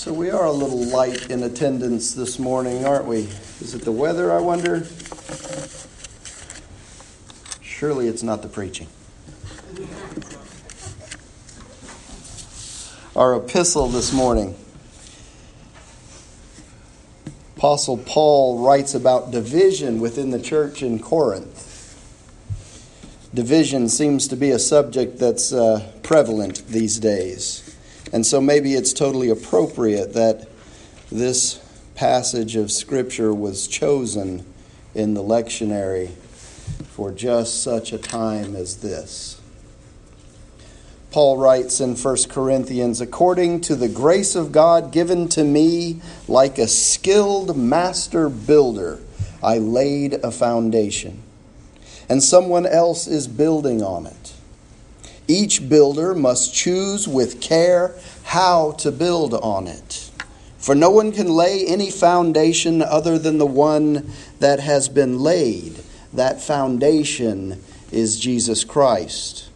So we are a little light in attendance this morning, aren't we? Is it the weather, I wonder? Surely it's not the preaching. Our epistle this morning. Apostle Paul writes about division within the church in Corinth. Division seems to be a subject that's uh, prevalent these days. And so maybe it's totally appropriate that this passage of Scripture was chosen in the lectionary for just such a time as this. Paul writes in 1 Corinthians, according to the grace of God given to me, like a skilled master builder, I laid a foundation, and someone else is building on it. Each builder must choose with care how to build on it. For no one can lay any foundation other than the one that has been laid. That foundation is Jesus Christ.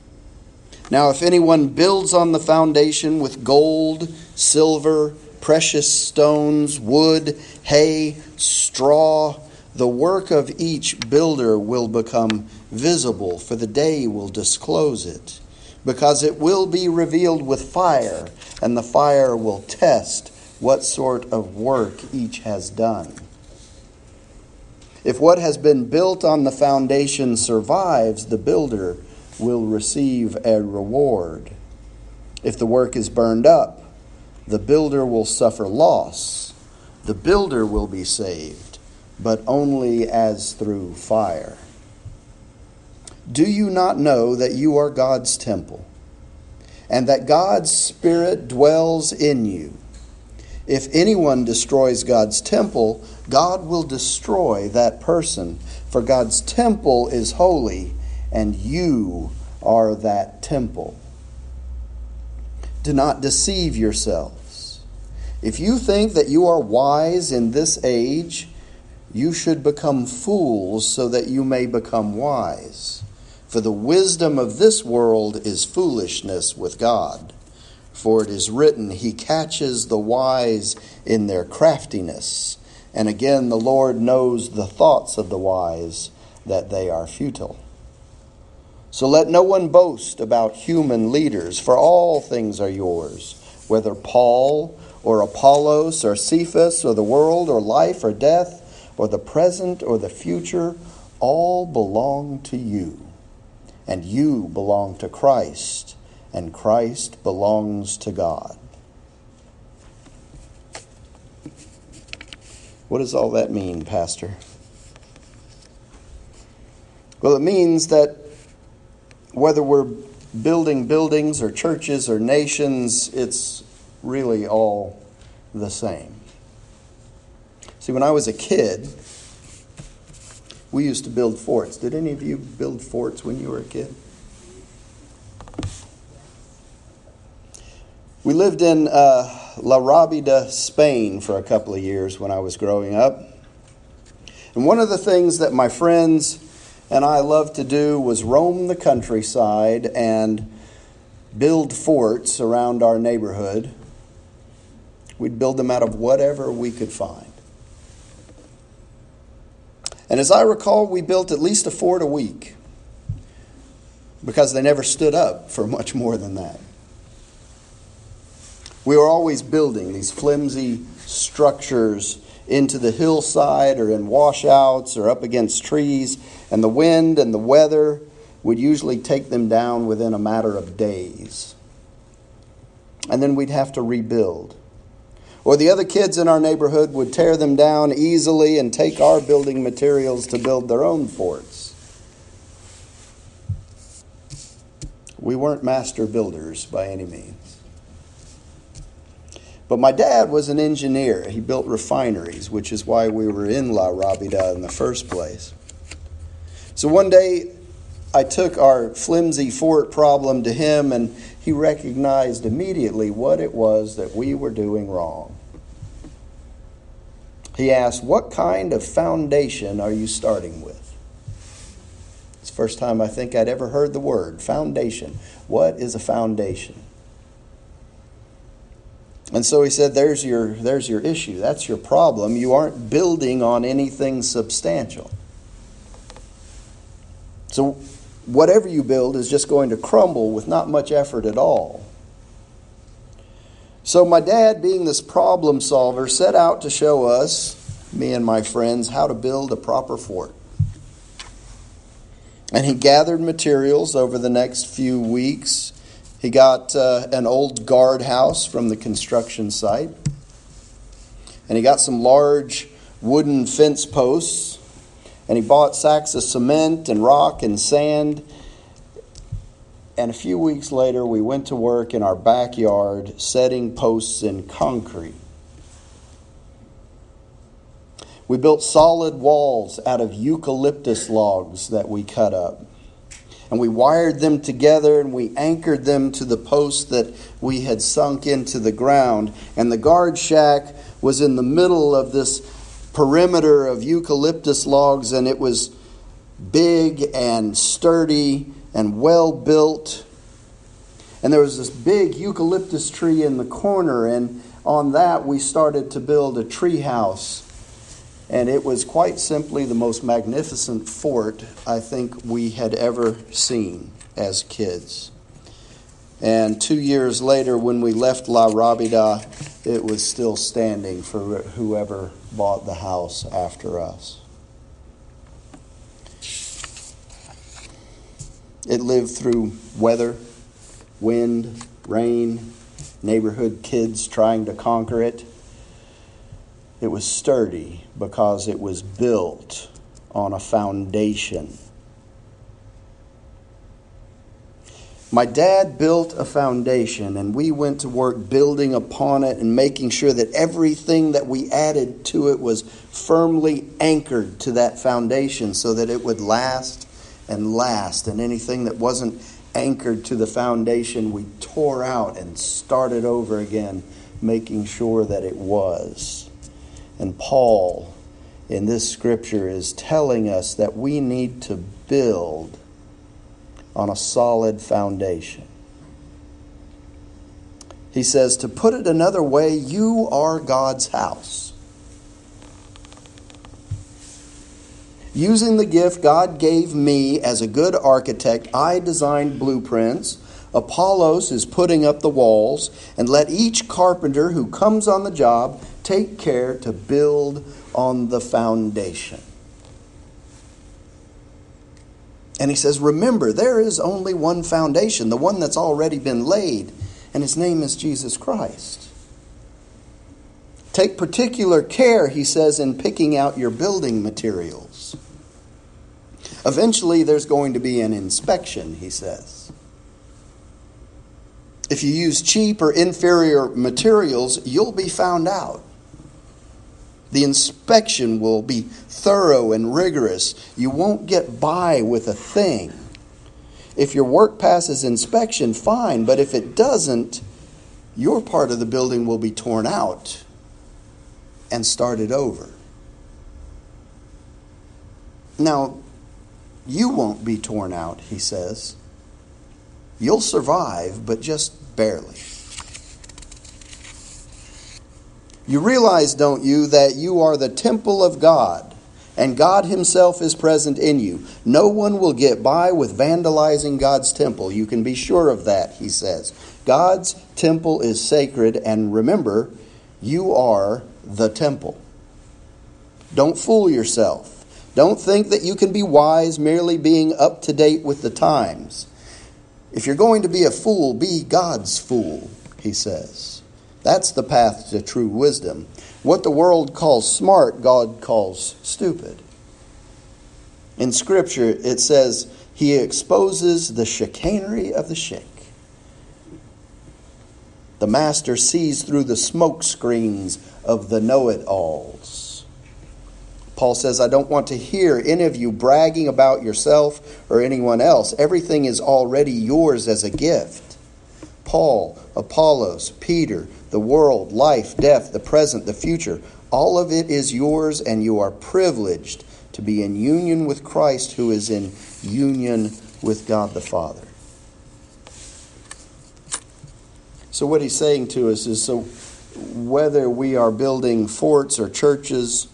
Now, if anyone builds on the foundation with gold, silver, precious stones, wood, hay, straw, the work of each builder will become visible, for the day will disclose it because it will be revealed with fire, and the fire will test what sort of work each has done. If what has been built on the foundation survives, the builder will receive a reward. If the work is burned up, the builder will suffer loss. The builder will be saved, but only as through fire. Do you not know that you are God's temple and that God's Spirit dwells in you? If anyone destroys God's temple, God will destroy that person, for God's temple is holy, and you are that temple. Do not deceive yourselves. If you think that you are wise in this age, you should become fools so that you may become wise. For the wisdom of this world is foolishness with God. For it is written, He catches the wise in their craftiness. And again, the Lord knows the thoughts of the wise, that they are futile. So let no one boast about human leaders, for all things are yours, whether Paul or Apollos or Cephas or the world or life or death or the present or the future, all belong to you and you belong to Christ, and Christ belongs to God. What does all that mean, Pastor? Well, it means that whether we're building buildings or churches or nations, it's really all the same. See, when I was a kid, we used to build forts. Did any of you build forts when you were a kid? We lived in uh, La Rabida, Spain for a couple of years when I was growing up. And one of the things that my friends and I loved to do was roam the countryside and build forts around our neighborhood. We'd build them out of whatever we could find. And as I recall, we built at least a fort a week because they never stood up for much more than that. We were always building these flimsy structures into the hillside or in washouts or up against trees, and the wind and the weather would usually take them down within a matter of days. And then we'd have to rebuild. Or the other kids in our neighborhood would tear them down easily and take our building materials to build their own forts. We weren't master builders by any means. But my dad was an engineer. He built refineries, which is why we were in La Rabida in the first place. So one day, I took our flimsy fort problem to him, and he recognized immediately what it was that we were doing wrong. He asked, What kind of foundation are you starting with? It's the first time I think I'd ever heard the word foundation. What is a foundation? And so he said, there's your, there's your issue. That's your problem. You aren't building on anything substantial. So, whatever you build is just going to crumble with not much effort at all. So, my dad, being this problem solver, set out to show us, me and my friends, how to build a proper fort. And he gathered materials over the next few weeks he got uh, an old guardhouse from the construction site. And he got some large wooden fence posts. And he bought sacks of cement and rock and sand. And a few weeks later, we went to work in our backyard setting posts in concrete. We built solid walls out of eucalyptus logs that we cut up and we wired them together and we anchored them to the post that we had sunk into the ground. And the guard shack was in the middle of this perimeter of eucalyptus logs, and it was big and sturdy and well built. And there was this big eucalyptus tree in the corner, and on that we started to build a tree house and it was quite simply the most magnificent fort I think we had ever seen as kids. And two years later, when we left La Rabida, it was still standing for whoever bought the house after us. It lived through weather, wind, rain, neighborhood kids trying to conquer it. It was sturdy because it was built on a foundation. My dad built a foundation, and we went to work building upon it and making sure that everything that we added to it was firmly anchored to that foundation so that it would last and last. And anything that wasn't anchored to the foundation, we tore out and started over again, making sure that it was. And Paul in this scripture is telling us that we need to build on a solid foundation. He says, to put it another way, you are God's house. Using the gift God gave me as a good architect, I designed blueprints. Apollos is putting up the walls, and let each carpenter who comes on the job take care to build on the foundation. And he says, Remember, there is only one foundation, the one that's already been laid, and his name is Jesus Christ. Take particular care, he says, in picking out your building materials. Eventually, there's going to be an inspection, he says. If you use cheap or inferior materials, you'll be found out. The inspection will be thorough and rigorous. You won't get by with a thing. If your work passes inspection, fine, but if it doesn't, your part of the building will be torn out and started over. Now, you won't be torn out, he says. You'll survive, but just barely. You realize, don't you, that you are the temple of God and God Himself is present in you. No one will get by with vandalizing God's temple. You can be sure of that, he says. God's temple is sacred, and remember, you are the temple. Don't fool yourself. Don't think that you can be wise merely being up to date with the times. If you're going to be a fool, be God's fool, he says. That's the path to true wisdom. What the world calls smart, God calls stupid. In Scripture, it says, He exposes the chicanery of the chic. The master sees through the smoke screens of the know it alls. Paul says, I don't want to hear any of you bragging about yourself or anyone else. Everything is already yours as a gift. Paul, Apollos, Peter, the world, life, death, the present, the future. All of it is yours, and you are privileged to be in union with Christ, who is in union with God the Father. So, what he's saying to us is so whether we are building forts or churches,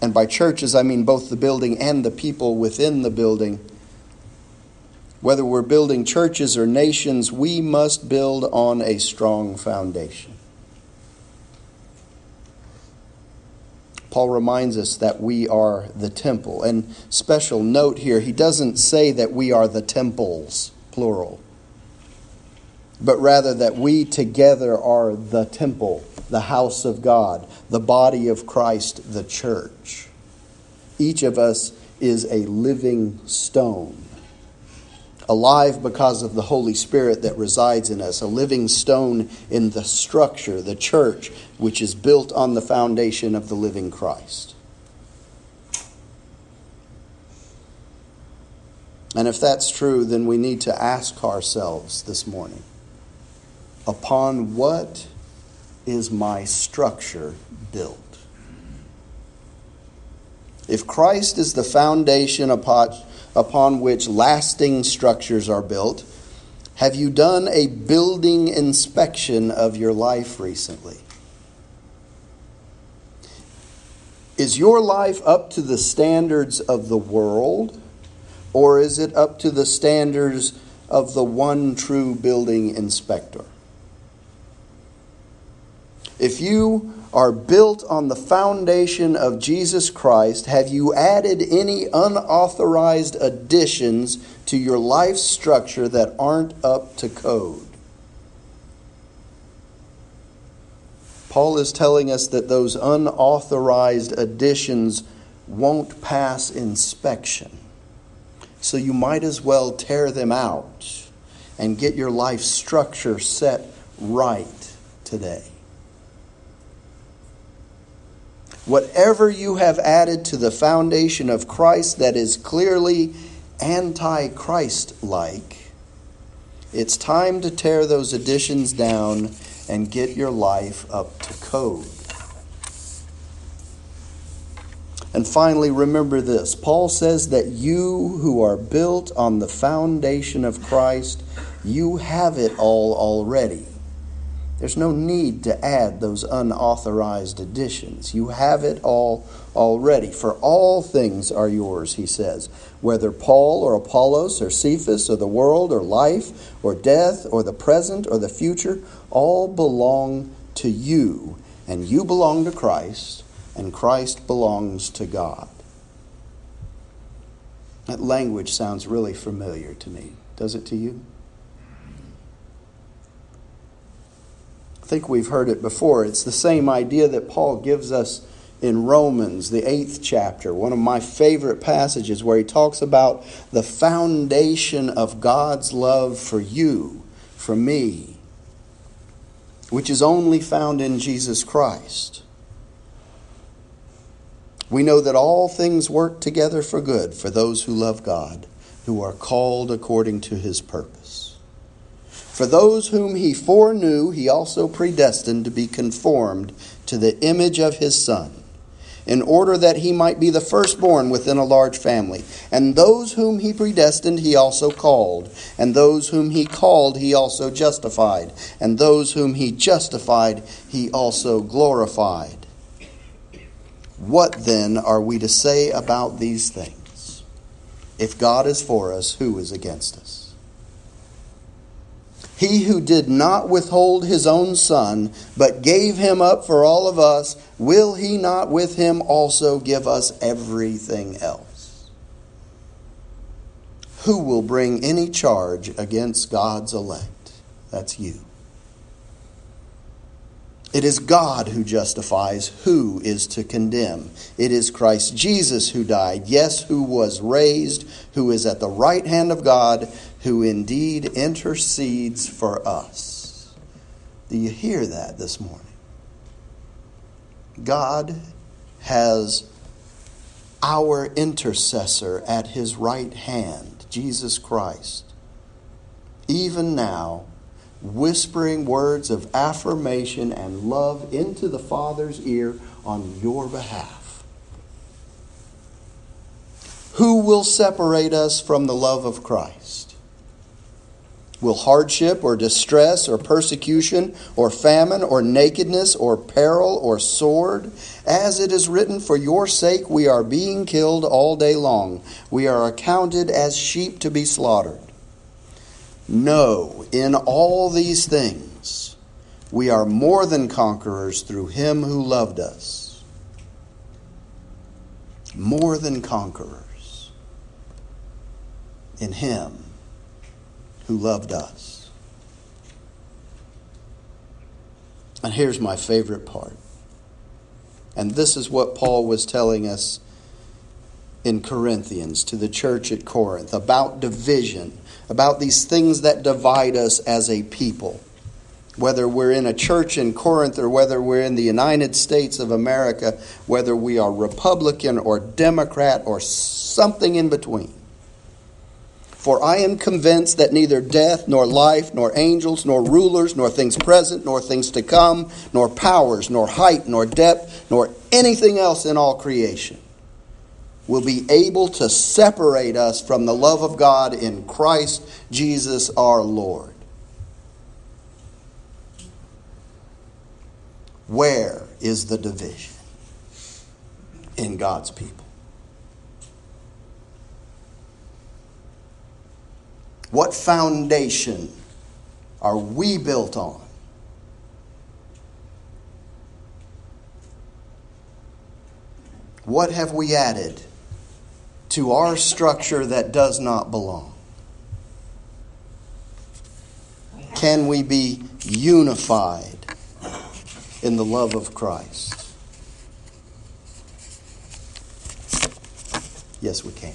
and by churches I mean both the building and the people within the building, whether we're building churches or nations, we must build on a strong foundation. Paul reminds us that we are the temple. And special note here, he doesn't say that we are the temples, plural, but rather that we together are the temple, the house of God, the body of Christ, the church. Each of us is a living stone alive because of the Holy Spirit that resides in us, a living stone in the structure, the church, which is built on the foundation of the living Christ. And if that's true, then we need to ask ourselves this morning upon what is my structure built? If Christ is the foundation upon upon which lasting structures are built. Have you done a building inspection of your life recently? Is your life up to the standards of the world, or is it up to the standards of the one true building inspector? If you are built on the foundation of Jesus Christ, have you added any unauthorized additions to your life structure that aren't up to code? Paul is telling us that those unauthorized additions won't pass inspection. So you might as well tear them out and get your life structure set right today. Whatever you have added to the foundation of Christ that is clearly anti Christ like, it's time to tear those additions down and get your life up to code. And finally, remember this Paul says that you who are built on the foundation of Christ, you have it all already. There's no need to add those unauthorized additions. You have it all already. For all things are yours, he says, whether Paul or Apollos or Cephas or the world or life or death or the present or the future, all belong to you. And you belong to Christ, and Christ belongs to God. That language sounds really familiar to me. Does it to you? Think we've heard it before. It's the same idea that Paul gives us in Romans, the eighth chapter, one of my favorite passages where he talks about the foundation of God's love for you, for me, which is only found in Jesus Christ. We know that all things work together for good for those who love God, who are called according to his purpose. For those whom he foreknew, he also predestined to be conformed to the image of his Son, in order that he might be the firstborn within a large family. And those whom he predestined, he also called. And those whom he called, he also justified. And those whom he justified, he also glorified. What then are we to say about these things? If God is for us, who is against us? He who did not withhold his own son, but gave him up for all of us, will he not with him also give us everything else? Who will bring any charge against God's elect? That's you. It is God who justifies. Who is to condemn? It is Christ Jesus who died, yes, who was raised, who is at the right hand of God, who indeed intercedes for us. Do you hear that this morning? God has our intercessor at his right hand, Jesus Christ. Even now, whispering words of affirmation and love into the Father's ear on your behalf. Who will separate us from the love of Christ? Will hardship or distress or persecution or famine or nakedness or peril or sword? As it is written, For your sake we are being killed all day long. We are accounted as sheep to be slaughtered. No, in all these things we are more than conquerors through him who loved us. More than conquerors in him who loved us. And here's my favorite part. And this is what Paul was telling us in Corinthians to the church at Corinth about division, about these things that divide us as a people. Whether we're in a church in Corinth or whether we're in the United States of America, whether we are Republican or Democrat or something in between. For I am convinced that neither death, nor life, nor angels, nor rulers, nor things present, nor things to come, nor powers, nor height, nor depth, nor anything else in all creation will be able to separate us from the love of God in Christ Jesus our Lord. Where is the division in God's people? What foundation are we built on? What have we added to our structure that does not belong? Can we be unified in the love of Christ? Yes, we can.